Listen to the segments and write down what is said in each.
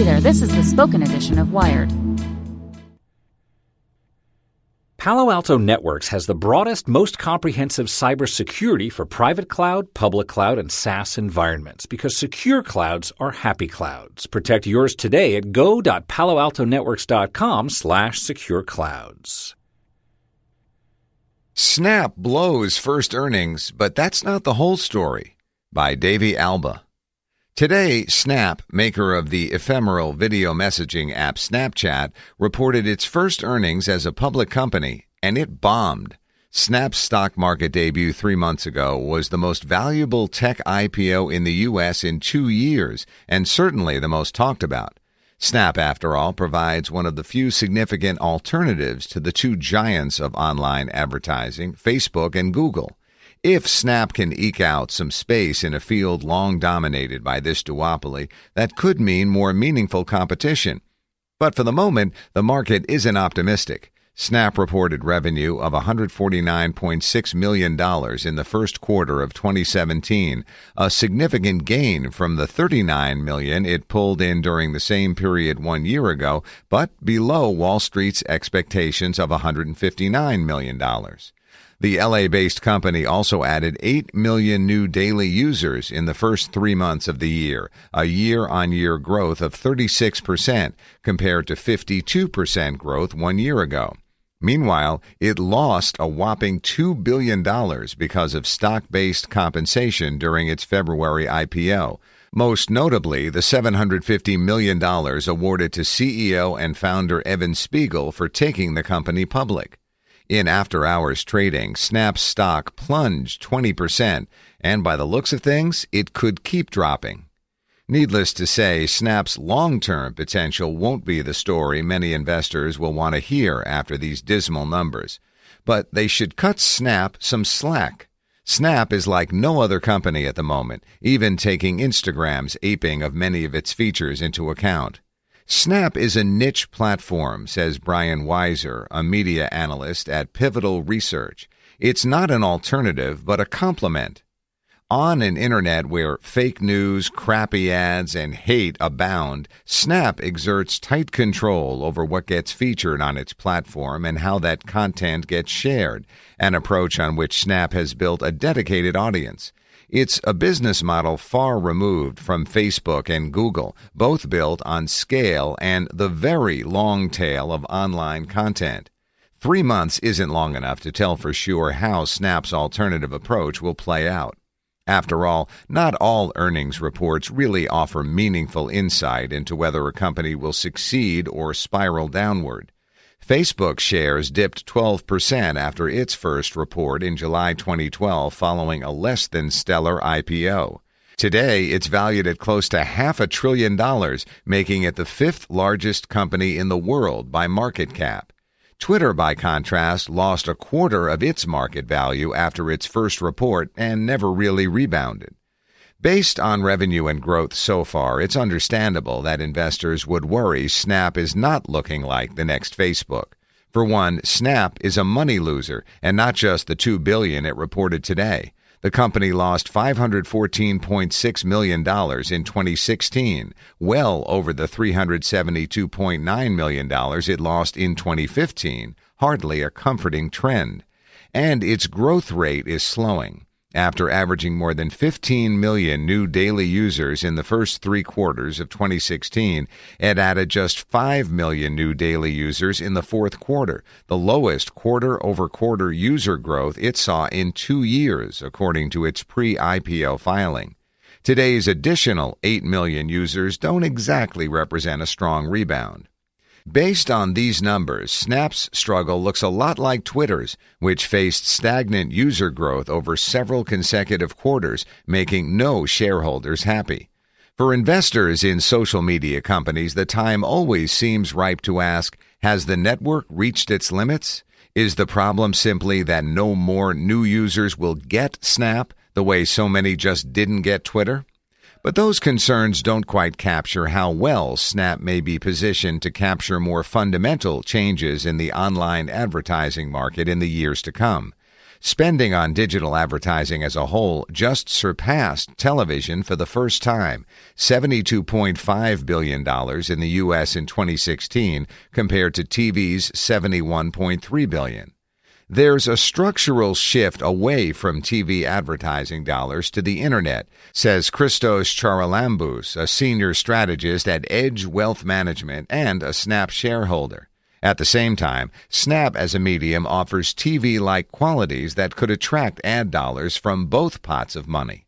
Hey there, this is the spoken edition of Wired. Palo Alto Networks has the broadest, most comprehensive cybersecurity for private cloud, public cloud, and SaaS environments because secure clouds are happy clouds. Protect yours today at go.paloaltonetworks.com slash secure clouds. Snap blows first earnings, but that's not the whole story. By Davey Alba. Today, Snap, maker of the ephemeral video messaging app Snapchat, reported its first earnings as a public company, and it bombed. Snap's stock market debut three months ago was the most valuable tech IPO in the U.S. in two years, and certainly the most talked about. Snap, after all, provides one of the few significant alternatives to the two giants of online advertising, Facebook and Google. If Snap can eke out some space in a field long dominated by this duopoly, that could mean more meaningful competition. But for the moment, the market isn't optimistic. Snap reported revenue of $149.6 million in the first quarter of 2017, a significant gain from the 39 million it pulled in during the same period one year ago, but below Wall Street's expectations of $159 million. The LA based company also added 8 million new daily users in the first three months of the year, a year on year growth of 36% compared to 52% growth one year ago. Meanwhile, it lost a whopping $2 billion because of stock based compensation during its February IPO. Most notably, the $750 million awarded to CEO and founder Evan Spiegel for taking the company public. In after hours trading, Snap's stock plunged 20%, and by the looks of things, it could keep dropping. Needless to say, Snap's long term potential won't be the story many investors will want to hear after these dismal numbers. But they should cut Snap some slack. Snap is like no other company at the moment, even taking Instagram's aping of many of its features into account. Snap is a niche platform, says Brian Wieser, a media analyst at Pivotal Research. It's not an alternative, but a complement. On an internet where fake news, crappy ads, and hate abound, Snap exerts tight control over what gets featured on its platform and how that content gets shared, an approach on which Snap has built a dedicated audience. It's a business model far removed from Facebook and Google, both built on scale and the very long tail of online content. Three months isn't long enough to tell for sure how Snap's alternative approach will play out. After all, not all earnings reports really offer meaningful insight into whether a company will succeed or spiral downward. Facebook shares dipped 12% after its first report in July 2012 following a less than stellar IPO. Today, it's valued at close to half a trillion dollars, making it the fifth largest company in the world by market cap. Twitter, by contrast, lost a quarter of its market value after its first report and never really rebounded. Based on revenue and growth so far, it's understandable that investors would worry Snap is not looking like the next Facebook. For one, Snap is a money loser and not just the 2 billion it reported today. The company lost $514.6 million in 2016, well over the $372.9 million it lost in 2015, hardly a comforting trend. And its growth rate is slowing. After averaging more than 15 million new daily users in the first three quarters of 2016, it added just 5 million new daily users in the fourth quarter, the lowest quarter over quarter user growth it saw in two years, according to its pre IPO filing. Today's additional 8 million users don't exactly represent a strong rebound. Based on these numbers, Snap's struggle looks a lot like Twitter's, which faced stagnant user growth over several consecutive quarters, making no shareholders happy. For investors in social media companies, the time always seems ripe to ask Has the network reached its limits? Is the problem simply that no more new users will get Snap the way so many just didn't get Twitter? But those concerns don't quite capture how well Snap may be positioned to capture more fundamental changes in the online advertising market in the years to come. Spending on digital advertising as a whole just surpassed television for the first time, $72.5 billion in the U.S. in 2016 compared to TV's $71.3 billion. There's a structural shift away from TV advertising dollars to the internet, says Christos Charalambous, a senior strategist at Edge Wealth Management and a Snap shareholder. At the same time, Snap as a medium offers TV like qualities that could attract ad dollars from both pots of money.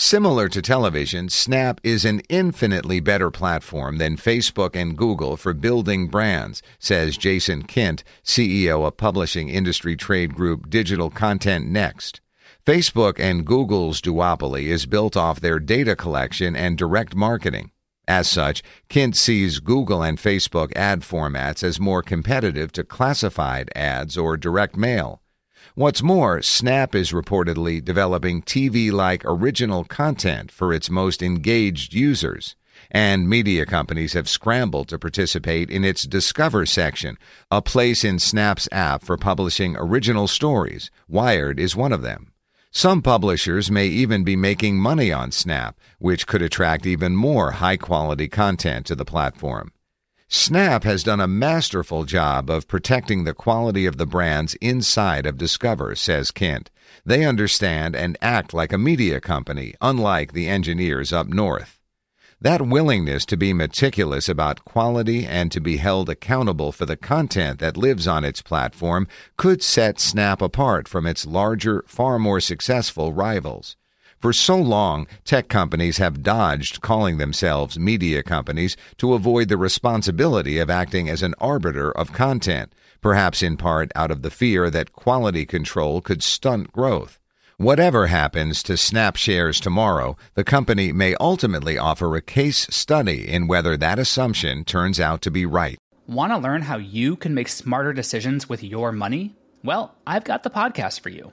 Similar to television, Snap is an infinitely better platform than Facebook and Google for building brands, says Jason Kint, CEO of publishing industry trade group Digital Content Next. Facebook and Google's duopoly is built off their data collection and direct marketing. As such, Kint sees Google and Facebook ad formats as more competitive to classified ads or direct mail. What's more, Snap is reportedly developing TV like original content for its most engaged users. And media companies have scrambled to participate in its Discover section, a place in Snap's app for publishing original stories. Wired is one of them. Some publishers may even be making money on Snap, which could attract even more high quality content to the platform. Snap has done a masterful job of protecting the quality of the brands inside of Discover, says Kint. They understand and act like a media company, unlike the engineers up north. That willingness to be meticulous about quality and to be held accountable for the content that lives on its platform could set Snap apart from its larger, far more successful rivals. For so long, tech companies have dodged calling themselves media companies to avoid the responsibility of acting as an arbiter of content, perhaps in part out of the fear that quality control could stunt growth. Whatever happens to Snap shares tomorrow, the company may ultimately offer a case study in whether that assumption turns out to be right. Want to learn how you can make smarter decisions with your money? Well, I've got the podcast for you.